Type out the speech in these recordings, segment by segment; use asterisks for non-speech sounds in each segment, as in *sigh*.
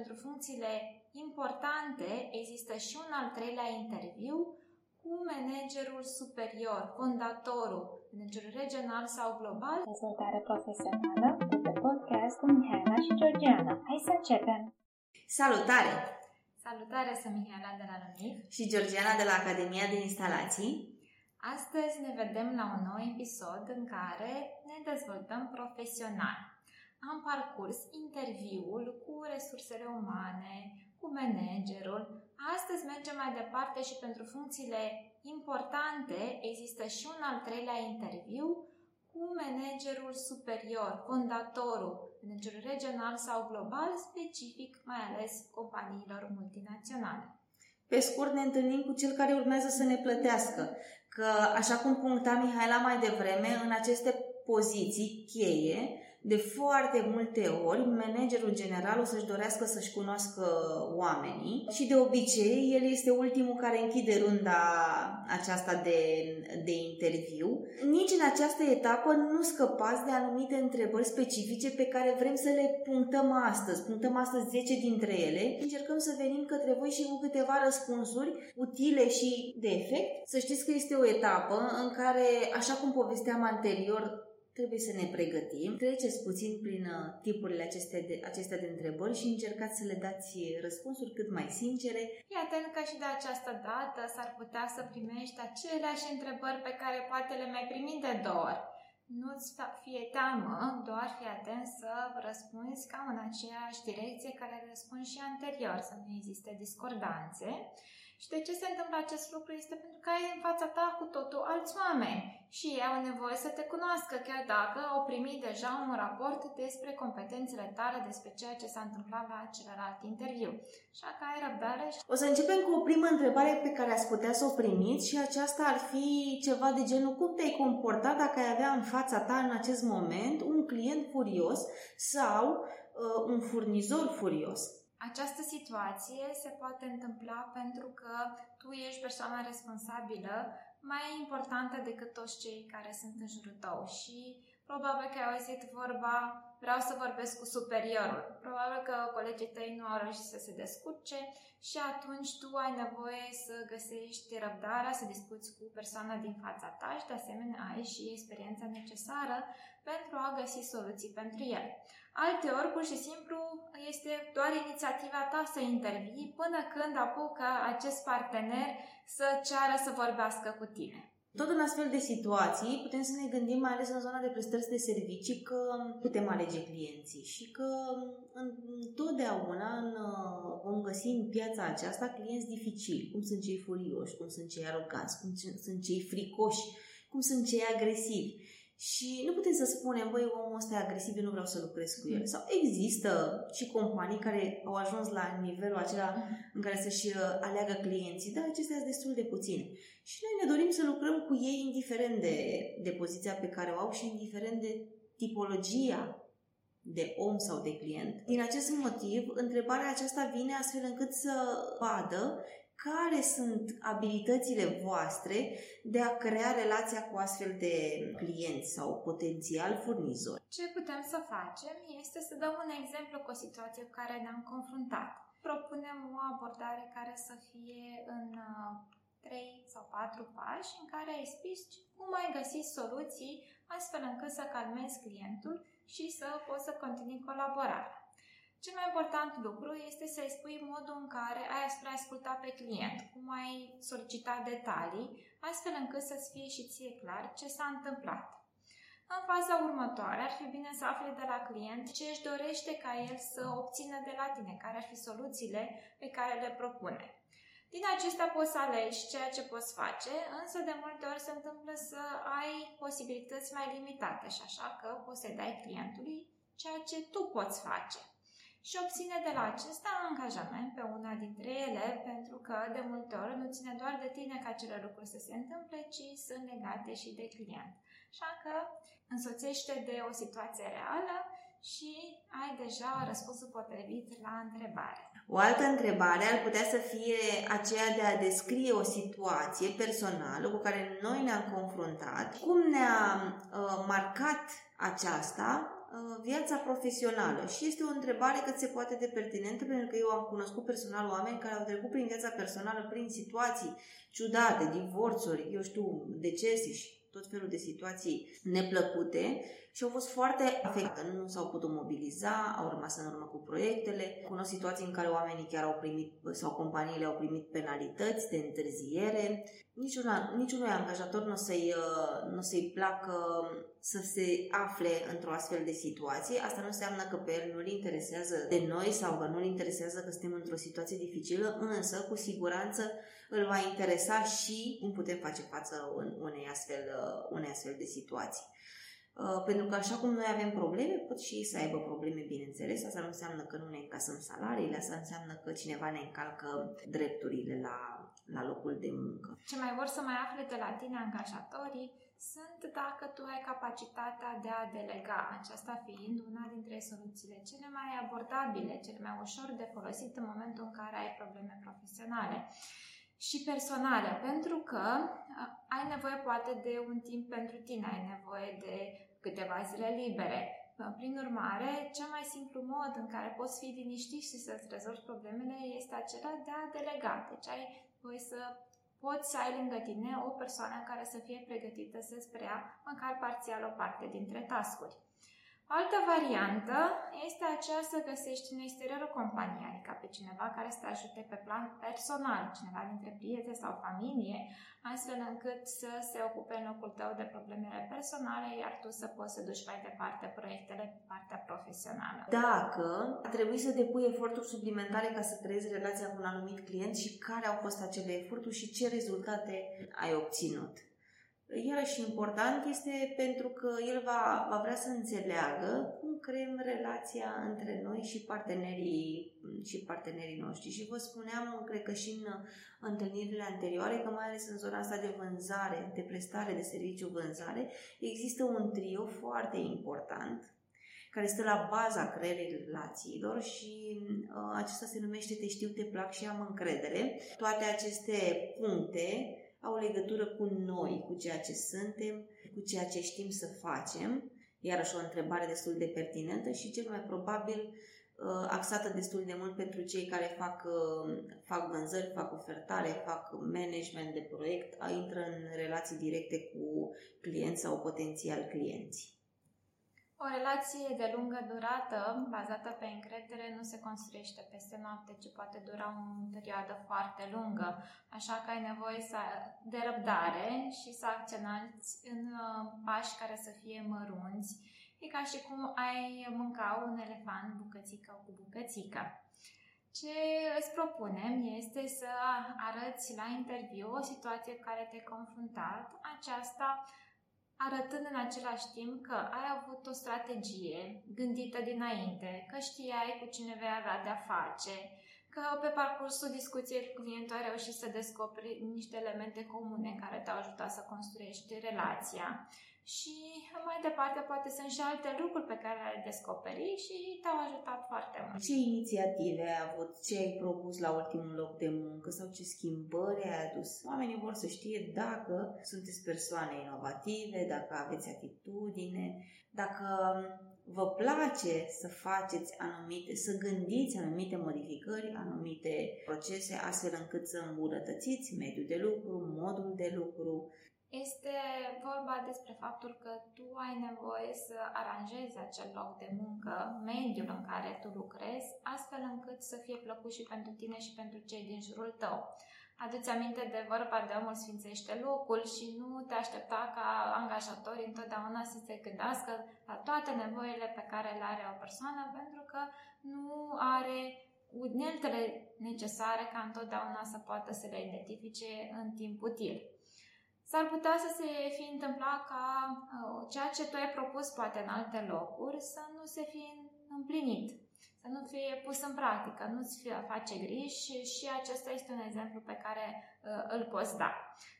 pentru funcțiile importante există și un al treilea interviu cu managerul superior, fondatorul, managerul regional sau global. Dezvoltare profesională de pe podcast cu Mihaela și Georgiana. Hai să începem! Salutare! Salutare, sunt Mihaela de la Lumit și Georgiana de la Academia de Instalații. Astăzi ne vedem la un nou episod în care ne dezvoltăm profesional. Am parcurs interviul cu resursele umane, cu managerul. Astăzi mergem mai departe și pentru funcțiile importante există și un al treilea interviu cu managerul superior, fondatorul, managerul regional sau global, specific mai ales companiilor multinaționale. Pe scurt, ne întâlnim cu cel care urmează să ne plătească, că, așa cum puncta Mihaela mai devreme, în aceste poziții cheie, de foarte multe ori, managerul general o să-și dorească să-și cunoască oamenii și de obicei el este ultimul care închide runda aceasta de, de interviu. Nici în această etapă nu scăpați de anumite întrebări specifice pe care vrem să le punctăm astăzi. Punctăm astăzi 10 dintre ele. Încercăm să venim către voi și cu câteva răspunsuri utile și de efect. Să știți că este o etapă în care, așa cum povesteam anterior, trebuie să ne pregătim. Treceți puțin prin uh, tipurile acestea de, acestea de întrebări și încercați să le dați răspunsuri cât mai sincere. Fii atent că și de această dată s-ar putea să primești aceleași întrebări pe care poate le mai primi de două ori. Nu-ți fie teamă, doar fii atent să răspunzi cam în aceeași direcție care răspuns și anterior, să nu existe discordanțe. Și de ce se întâmplă acest lucru? Este pentru că ai în fața ta cu totul alți oameni și ei au nevoie să te cunoască, chiar dacă au primit deja un raport despre competențele tale, despre ceea ce s-a întâmplat la celălalt interviu. Așa că ai răbdare. O să începem cu o primă întrebare pe care ați putea să o primiți și aceasta ar fi ceva de genul cum te-ai comportat dacă ai avea în fața ta în acest moment un client furios sau uh, un furnizor furios. Această situație se poate întâmpla pentru că tu ești persoana responsabilă mai importantă decât toți cei care sunt în jurul tău și probabil că ai auzit vorba vreau să vorbesc cu superiorul. Probabil că colegii tăi nu au reușit să se descurce și atunci tu ai nevoie să găsești răbdarea, să discuți cu persoana din fața ta și de asemenea ai și experiența necesară pentru a găsi soluții pentru el. Alteori, pur și simplu, este doar inițiativa ta să intervii până când apucă acest partener să ceară să vorbească cu tine. Tot în astfel de situații putem să ne gândim, mai ales în zona de prestări de servicii, că putem alege clienții și că întotdeauna în, vom găsi în piața aceasta clienți dificili, cum sunt cei furioși, cum sunt cei aroganți, cum sunt cei fricoși, cum sunt cei agresivi. Și nu putem să spunem, băi, omul ăsta e agresiv, eu nu vreau să lucrez cu el. Sau există și companii care au ajuns la nivelul acela în care să-și uh, aleagă clienții, dar acestea sunt destul de puține. Și noi ne dorim să lucrăm cu ei indiferent de, de poziția pe care o au și indiferent de tipologia de om sau de client. Din acest motiv, întrebarea aceasta vine astfel încât să vadă care sunt abilitățile voastre de a crea relația cu astfel de clienți sau potențial furnizori. Ce putem să facem este să dăm un exemplu cu o situație cu care ne-am confruntat. Propunem o abordare care să fie în 3 uh, sau 4 pași în care explici cum ai găsi soluții astfel încât să calmezi clientul și să poți să continui colaborarea. Cel mai important lucru este să-i spui modul în care ai ascultat pe client, cum ai solicitat detalii, astfel încât să-ți fie și ție clar ce s-a întâmplat. În faza următoare ar fi bine să afli de la client ce își dorește ca el să obțină de la tine, care ar fi soluțiile pe care le propune. Din acestea poți să alegi ceea ce poți face, însă de multe ori se întâmplă să ai posibilități mai limitate și așa că poți să dai clientului ceea ce tu poți face și obține de la acesta angajament pe una dintre ele, pentru că de multe ori nu ține doar de tine ca acele lucruri să se întâmple, ci sunt legate și de client. Așa că însoțește de o situație reală și ai deja răspunsul potrivit la întrebare. O altă întrebare ar putea să fie aceea de a descrie o situație personală cu care noi ne-am confruntat, cum ne-a uh, marcat aceasta uh, viața profesională? Și este o întrebare cât se poate de pertinentă pentru că eu am cunoscut personal oameni care au trecut prin viața personală prin situații ciudate, divorțuri, eu știu, decese și tot felul de situații neplăcute și au fost foarte afectate. Nu s-au putut mobiliza, au rămas în urmă cu proiectele. Cunosc situații în care oamenii chiar au primit sau companiile au primit penalități de întârziere. Niciuna, niciunui angajator nu o să-i, uh, nu să-i placă să se afle într-o astfel de situație. Asta nu înseamnă că pe el nu-l interesează de noi sau că nu-l interesează că suntem într-o situație dificilă, însă cu siguranță îl va interesa și cum putem face față unei astfel, uh, unei astfel de situații. Uh, pentru că așa cum noi avem probleme, pot și ei să aibă probleme, bineînțeles. Asta nu înseamnă că nu ne încasăm salariile, asta înseamnă că cineva ne încalcă drepturile la, la locul de muncă. Ce mai vor să mai afle de la tine angajatorii sunt dacă tu ai capacitatea de a delega, aceasta fiind una dintre soluțiile cele mai abordabile, cele mai ușor de folosit în momentul în care ai probleme profesionale și personale, pentru că ai nevoie poate de un timp pentru tine, ai nevoie de câteva zile libere. Prin urmare, cel mai simplu mod în care poți fi liniștit și să-ți rezolvi problemele este acela de a delega. Deci ai voie să poți să ai lângă tine o persoană care să fie pregătită să-ți preia măcar parțial o parte dintre tascuri. Altă variantă este aceea să găsești în exteriorul companiei, adică pe cineva care să te ajute pe plan personal, cineva dintre prieteni sau familie, astfel încât să se ocupe în locul tău de problemele personale, iar tu să poți să duci mai departe proiectele pe partea profesională. Dacă a trebuit să depui eforturi suplimentare ca să creezi relația cu un anumit client și care au fost acele eforturi și ce rezultate ai obținut. Iarăși important este pentru că el va, va vrea să înțeleagă cum creăm relația între noi și partenerii, și partenerii noștri. Și vă spuneam, cred că și în întâlnirile anterioare, că mai ales în zona asta de vânzare, de prestare de serviciu vânzare, există un trio foarte important care stă la baza creierii relațiilor și uh, acesta se numește Te știu, te plac și am încredere. Toate aceste puncte au legătură cu noi, cu ceea ce suntem, cu ceea ce știm să facem, iarăși o întrebare destul de pertinentă și cel mai probabil uh, axată destul de mult pentru cei care fac, uh, fac vânzări, fac ofertare, fac management de proiect, intră în relații directe cu clienți sau potențial clienți. O relație de lungă durată, bazată pe încredere, nu se construiește peste noapte, ci poate dura o perioadă foarte lungă. Așa că ai nevoie să, de răbdare și să acționați în uh, pași care să fie mărunți. E ca și cum ai mânca un elefant bucățică cu bucățică. Ce îți propunem este să arăți la interviu o situație cu care te-ai confruntat, aceasta arătând în același timp că ai avut o strategie gândită dinainte, că știai cu cine vei avea de-a face, că pe parcursul discuției cu clientul ai reușit să descoperi niște elemente comune care te-au ajutat să construiești relația și mai departe poate sunt și alte lucruri pe care le-ai descoperit și te-au ajutat foarte mult. Ce inițiative ai avut? Ce ai propus la ultimul loc de muncă? Sau ce schimbări ai adus? Oamenii vor să știe dacă sunteți persoane inovative, dacă aveți atitudine, dacă vă place să faceți anumite, să gândiți anumite modificări, anumite procese, astfel încât să îmbunătățiți mediul de lucru, modul de lucru, este vorba despre faptul că tu ai nevoie să aranjezi acel loc de muncă, mediul în care tu lucrezi, astfel încât să fie plăcut și pentru tine și pentru cei din jurul tău. Aduți aminte de vorba de omul sfințește locul și nu te aștepta ca angajatori întotdeauna să se gândească la toate nevoile pe care le are o persoană pentru că nu are uneltele necesare ca întotdeauna să poată să le identifice în timp util. S-ar putea să se fi întâmplat ca uh, ceea ce tu ai propus poate în alte locuri să nu se fi împlinit, să nu fie pus în practică, nu-ți face griji și, și acesta este un exemplu pe care uh, îl poți da.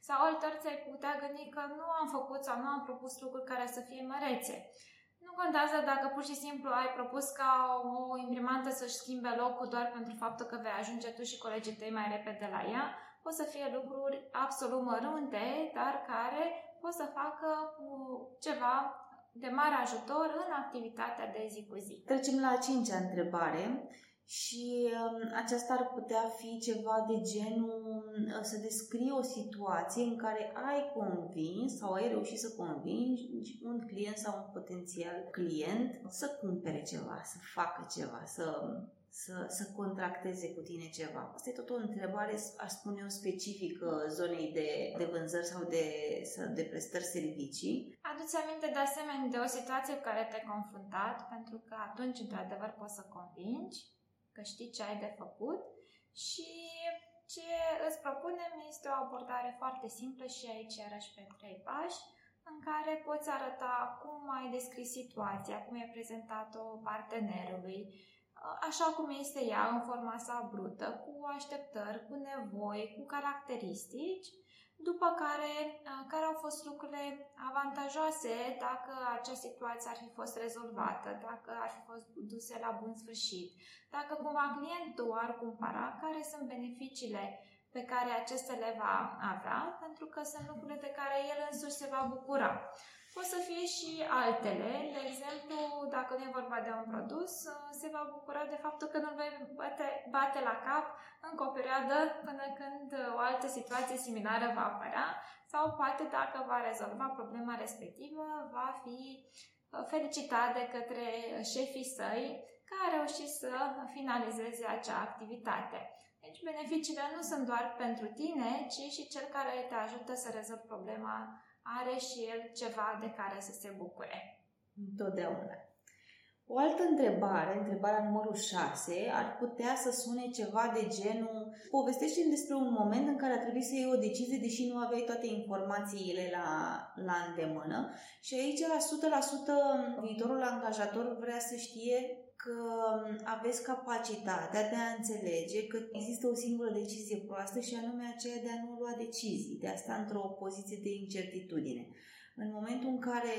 Sau altor ți-ai putea gândi că nu am făcut sau nu am propus lucruri care să fie mărețe. Nu contează dacă pur și simplu ai propus ca o imprimantă să-și schimbe locul doar pentru faptul că vei ajunge tu și colegii tăi mai repede la ea, pot să fie lucruri absolut mărunte, dar care pot să facă ceva de mare ajutor în activitatea de zi cu zi. Trecem la a cincea întrebare și um, aceasta ar putea fi ceva de genul uh, să descrie o situație în care ai convins sau ai reușit să convingi un client sau un potențial client să cumpere ceva, să facă ceva, să să, să contracteze cu tine ceva. Asta e tot o întrebare, aș spune eu, specifică zonei de, de vânzări sau de, de prestări servicii. Aduți aminte de asemenea de o situație cu care te-ai confruntat, pentru că atunci, într-adevăr, poți să convingi că știi ce ai de făcut și ce îți propunem este o abordare foarte simplă și aici iarăși pe trei pași în care poți arăta cum ai descris situația, cum ai prezentat-o partenerului, așa cum este ea în forma sa brută, cu așteptări, cu nevoi, cu caracteristici, după care, care au fost lucrurile avantajoase dacă acea situație ar fi fost rezolvată, dacă ar fi fost duse la bun sfârșit, dacă cumva clientul ar cumpăra, care sunt beneficiile pe care acesta le va avea, pentru că sunt lucrurile de care el însuși se va bucura. Pot să fie și altele, de exemplu, dacă nu e vorba de un produs, se va bucura de faptul că nu-l vei bate, bate la cap încă o perioadă până când o altă situație similară va apărea sau poate dacă va rezolva problema respectivă, va fi uh, felicitat de către șefii săi că a reușit să finalizeze acea activitate. Deci beneficiile nu sunt doar pentru tine, ci și cel care te ajută să rezolvi problema are și el ceva de care să se bucure. Întotdeauna. O altă întrebare, întrebarea numărul 6, ar putea să sune ceva de genul povestește despre un moment în care a trebuit să iei o decizie deși nu aveai toate informațiile la, la îndemână și aici la 100% viitorul angajator vrea să știe că aveți capacitatea de a înțelege că există o singură decizie proastă și anume aceea de a nu lua decizii, de a sta într-o poziție de incertitudine. În momentul în care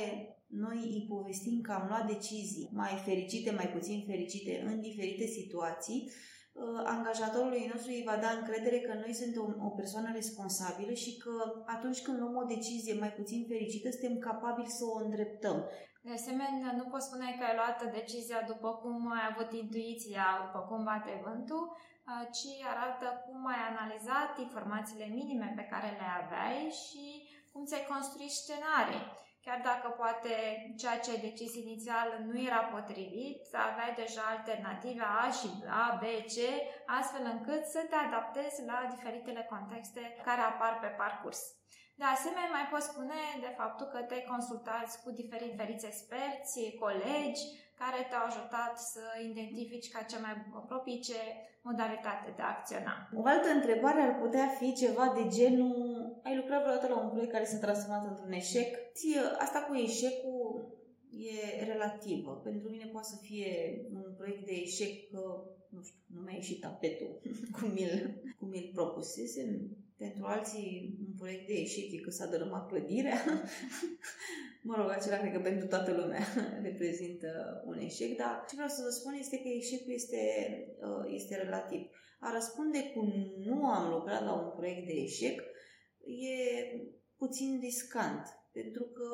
noi îi povestim că am luat decizii mai fericite, mai puțin fericite în diferite situații, uh, angajatorului nostru îi va da încredere că noi suntem o, o persoană responsabilă și că atunci când luăm o decizie mai puțin fericită, suntem capabili să o îndreptăm. De asemenea, nu poți spune că ai luat decizia după cum ai avut intuiția, după cum bate vântul, ci arată cum ai analizat informațiile minime pe care le aveai și cum ți-ai construit scenarii. Chiar dacă poate ceea ce ai decis inițial nu era potrivit, aveai deja alternative A și A, B, C, astfel încât să te adaptezi la diferitele contexte care apar pe parcurs. De asemenea, mai pot spune de faptul că te consultați cu diferiți experți, colegi, care te-au ajutat să identifici ca cea mai propice modalitate de a acționa. O altă întrebare ar putea fi ceva de genul ai lucrat vreodată la un proiect care s-a transformat într-un eșec? Ție, asta cu eșecul e relativă. Pentru mine poate să fie un proiect de eșec că, nu știu, nu mi-a ieșit tapetul *laughs* cum mi-l, cum mi-l propusesem pentru alții un proiect de eșec e că s-a dărâmat clădirea. *laughs* mă rog, acela cred că pentru toată lumea *laughs* reprezintă un eșec, dar ce vreau să vă spun este că eșecul este, uh, este relativ. A răspunde cu nu am lucrat la un proiect de eșec e puțin riscant, pentru că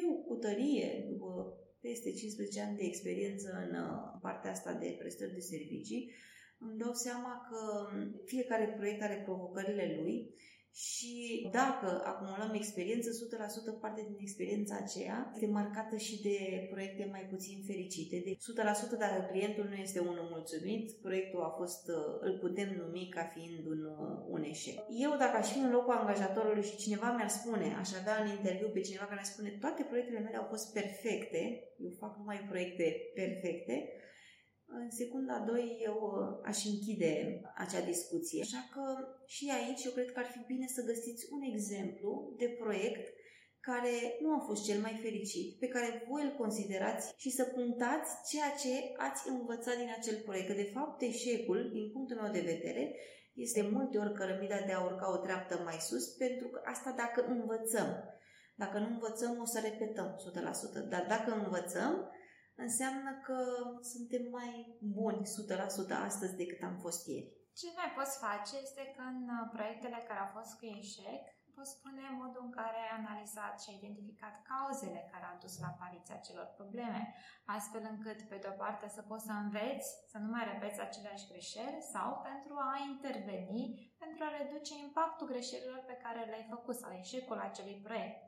eu cu tărie, după peste 15 ani de experiență în uh, partea asta de prestări de servicii, îmi dau seama că fiecare proiect are provocările lui și dacă acumulăm experiență, 100% parte din experiența aceea este marcată și de proiecte mai puțin fericite. De 100% dacă clientul nu este unul mulțumit, proiectul a fost, îl putem numi ca fiind un, un eșec. Eu dacă aș fi în locul angajatorului și cineva mi-ar spune, aș avea în interviu pe cineva care mi-ar spune toate proiectele mele au fost perfecte, eu fac numai proiecte perfecte, în secunda 2 eu uh, aș închide acea discuție. Așa că și aici eu cred că ar fi bine să găsiți un exemplu de proiect care nu a fost cel mai fericit, pe care voi îl considerați și să punctați ceea ce ați învățat din acel proiect. Că de fapt eșecul, din punctul meu de vedere, este multe ori cărămida de a urca o treaptă mai sus, pentru că asta dacă învățăm. Dacă nu învățăm, o să repetăm 100%. Dar dacă învățăm, înseamnă că suntem mai buni 100% astăzi decât am fost ieri. Ce mai poți face este că în uh, proiectele care au fost cu eșec, pot spune modul în care ai analizat și ai identificat cauzele care au dus la apariția celor probleme, astfel încât, pe de-o parte, să poți să înveți, să nu mai repeți aceleași greșeli sau pentru a interveni, pentru a reduce impactul greșelilor pe care le-ai făcut sau eșecul acelui proiect.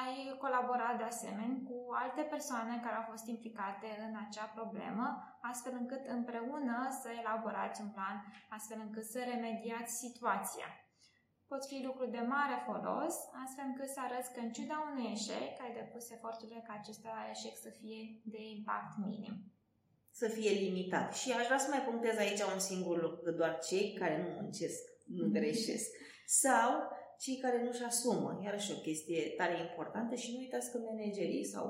Ai colaborat de asemenea cu alte persoane care au fost implicate în acea problemă, astfel încât împreună să elaborați un plan, astfel încât să remediați situația pot fi lucruri de mare folos, astfel încât să arăți că în ciuda unui eșec ai depus eforturile ca acesta eșec să fie de impact minim. Să fie limitat. Și aș vrea să mai punctez aici un singur lucru, că doar cei care nu muncesc nu mhm. greșesc. Sau cei care nu-și asumă. Iarăși o chestie tare importantă și nu uitați că managerii sau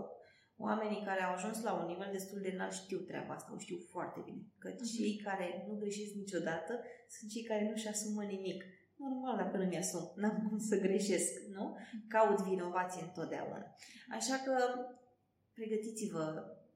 oamenii care au ajuns la un nivel destul de înalt știu treaba asta, o știu foarte bine. Că uh-huh. cei care nu greșesc niciodată sunt cei care nu-și asumă nimic normal dacă nu mi-asum, n-am cum să greșesc, nu? Caut vinovație întotdeauna. Așa că pregătiți-vă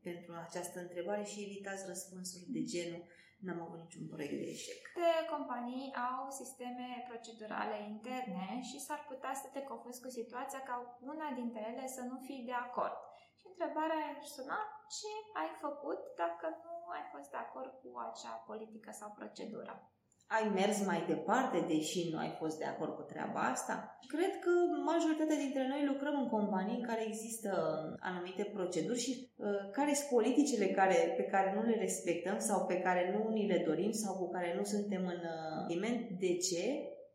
pentru această întrebare și evitați răspunsuri de genul n-am avut niciun proiect de eșec. De companii au sisteme procedurale interne și s-ar putea să te confunzi cu situația ca una dintre ele să nu fii de acord. Și întrebarea ar suna ce ai făcut dacă nu ai fost de acord cu acea politică sau procedură ai mers mai departe, deși nu ai fost de acord cu treaba asta? Cred că majoritatea dintre noi lucrăm în companii în care există anumite proceduri și uh, care sunt politicile care, pe care nu le respectăm sau pe care nu ni le dorim sau cu care nu suntem în uh, De ce?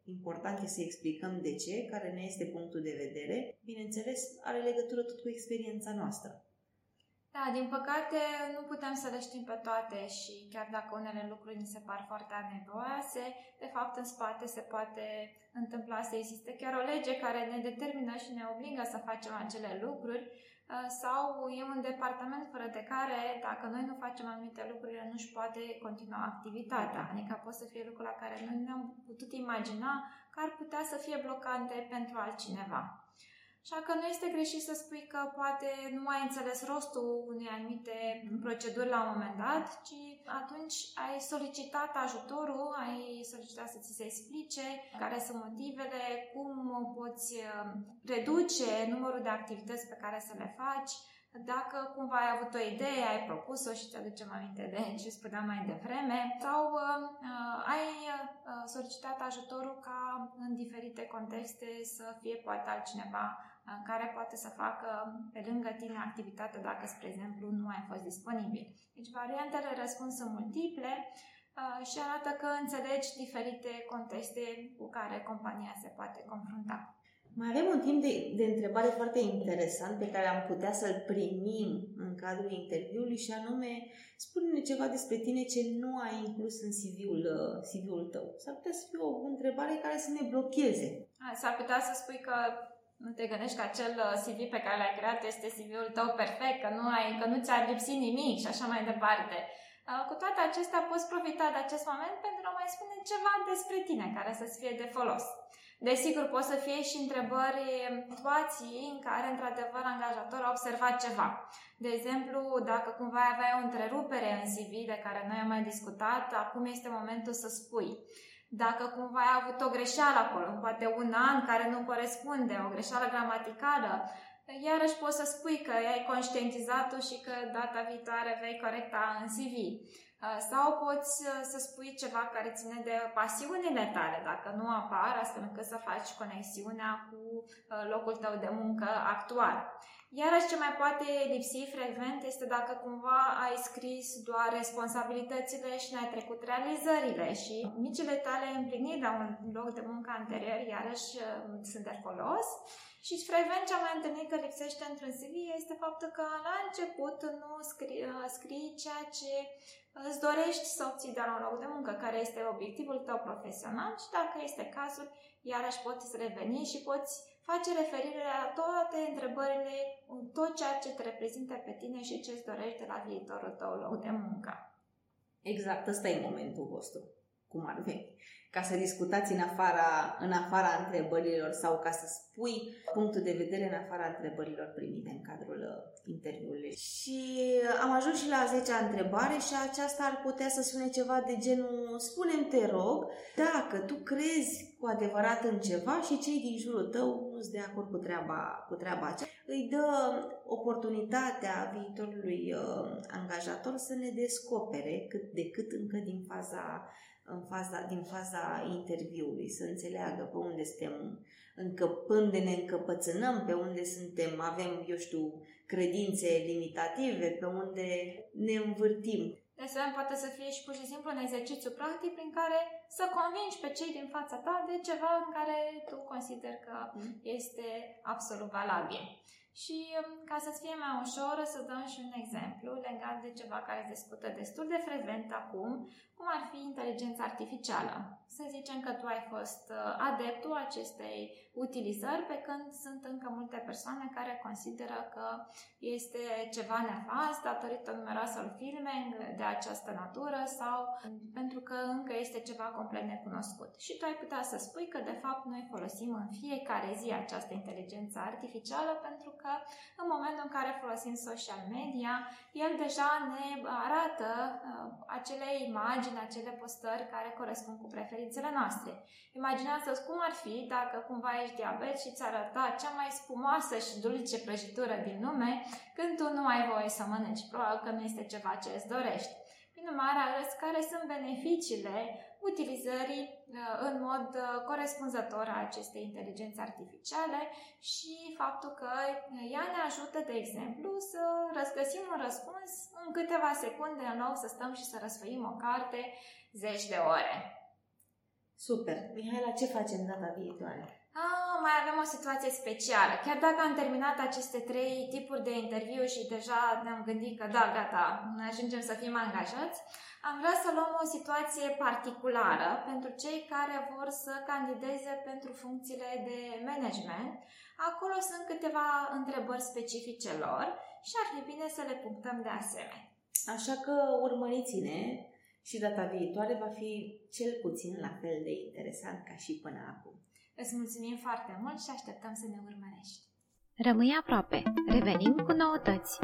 Important este să explicăm de ce, care ne este punctul de vedere. Bineînțeles, are legătură tot cu experiența noastră. Da, din păcate nu putem să le știm pe toate și chiar dacă unele lucruri ni se par foarte anevoioase, de fapt în spate se poate întâmpla să existe chiar o lege care ne determină și ne obligă să facem acele lucruri uh, sau e un departament fără de care, dacă noi nu facem anumite lucruri, nu își poate continua activitatea. Adică pot să fie lucruri la care noi nu ne-am putut imagina că ar putea să fie blocante pentru altcineva. Așa că nu este greșit să spui că poate nu ai înțeles rostul unei anumite proceduri la un moment dat, ci atunci ai solicitat ajutorul, ai solicitat să ți se explice care sunt motivele, cum poți uh, reduce numărul de activități pe care să le faci, dacă cumva ai avut o idee, ai propus-o și ți-aducem aminte de ce spuneam mai devreme, sau uh, uh ai uh, solicitat ajutorul ca în diferite contexte să fie poate altcineva care poate să facă pe lângă tine activitatea dacă, spre exemplu, nu ai fost disponibil. Deci variantele răspuns sunt multiple și arată că înțelegi diferite contexte cu care compania se poate confrunta. Mai avem un timp de, de întrebare foarte interesant pe care am putea să-l primim în cadrul interviului și anume spune-ne ceva despre tine ce nu ai inclus în CV-ul, CV-ul tău. S-ar putea să fie o întrebare care să ne blocheze. S-ar putea să spui că nu te gândești că acel uh, CV pe care l-ai creat este CV-ul tău perfect, că nu, ai, că nu ți-ar lipsi nimic și așa mai departe. Uh, cu toate acestea poți profita de acest moment pentru a mai spune ceva despre tine care să-ți fie de folos. Desigur, pot să fie și întrebări, situații în care, într-adevăr, angajator a observat ceva. De exemplu, dacă cumva aveai o întrerupere în CV de care noi am mai discutat, acum este momentul să spui. Dacă cumva ai avut o greșeală acolo, poate un an care nu corespunde, o greșeală gramaticală, iarăși poți să spui că ai conștientizat-o și că data viitoare vei corecta în CV. Uh, sau poți uh, să spui ceva care ține de pasiunile tale, dacă nu apar, astfel încât să faci conexiunea cu uh, locul tău de muncă actual. Iarăși ce mai poate lipsi frecvent este dacă cumva ai scris doar responsabilitățile și n-ai trecut realizările și micile tale împliniri la un loc de muncă anterior iarăși sunt de folos. Și frecvent ce am mai întâlnit că lipsește într-un CV este faptul că la început nu scrii, scrii ceea ce îți dorești să obții de la un loc de muncă, care este obiectivul tău profesional și dacă este cazul, iarăși poți reveni și poți face referire la toate întrebările, tot ceea ce te reprezintă pe tine și ce îți dorești de la viitorul tău loc de muncă. Exact, ăsta e momentul vostru, cum ar veni. Ca să discutați în afara, în afara întrebărilor sau ca să spui punctul de vedere în afara întrebărilor primite în cadrul uh, interviului. Și am ajuns și la 10-a întrebare și aceasta ar putea să sune ceva de genul spune te rog, dacă tu crezi cu adevărat în ceva și cei din jurul tău nu sunt de acord cu treaba, cu treaba aceea, îi dă oportunitatea viitorului uh, angajator să ne descopere cât de cât încă din faza în faza, din faza interviului, să înțeleagă pe unde suntem, încă, unde ne încăpățânăm, pe unde suntem, avem, eu știu, credințe limitative, pe unde ne învârtim. De asemenea, poate să fie și pur și simplu un exercițiu practic prin care să convingi pe cei din fața ta de ceva în care tu consideri că mm. este absolut valabil. Și um, ca să-ți fie mai ușor, să dăm și un exemplu legat de ceva care se discută destul de frecvent acum, cum ar fi inteligența artificială. Să zicem că tu ai fost uh, adeptul acestei utilizări, pe când sunt încă multe persoane care consideră că este ceva nefast datorită numeroaselor filme de această natură sau pentru că încă este ceva complet necunoscut. Și tu ai putea să spui că de fapt noi folosim în fiecare zi această inteligență artificială pentru că în momentul în care folosim social media, el deja ne arată uh, acele imagini, acele postări care corespund cu preferințele noastre. Imaginează-ți cum ar fi dacă cumva ești diabet și ți arăta cea mai spumoasă și dulce prăjitură din lume când tu nu ai voie să mănânci. Probabil că nu este ceva ce îți dorești. Prin urmare, arăți care sunt beneficiile utilizării uh, în mod uh, corespunzător a acestei inteligențe artificiale și faptul că ea ne ajută, de exemplu, să răsgăsim un răspuns în câteva secunde în loc să stăm și să răsfăim o carte zeci de ore. Super! Mihaela, ce facem data viitoare? Ah, mai avem o situație specială. Chiar dacă am terminat aceste trei tipuri de interviu și deja ne-am gândit că da, gata, ne ajungem să fim angajați, am vrea să luăm o situație particulară pentru cei care vor să candideze pentru funcțiile de management. Acolo sunt câteva întrebări specifice lor și ar fi bine să le punctăm de asemenea. Așa că urmăriți-ne și data viitoare va fi cel puțin la fel de interesant ca și până acum. Îți mulțumim foarte mult și așteptăm să ne urmărești. Rămâi aproape. Revenim cu noutăți.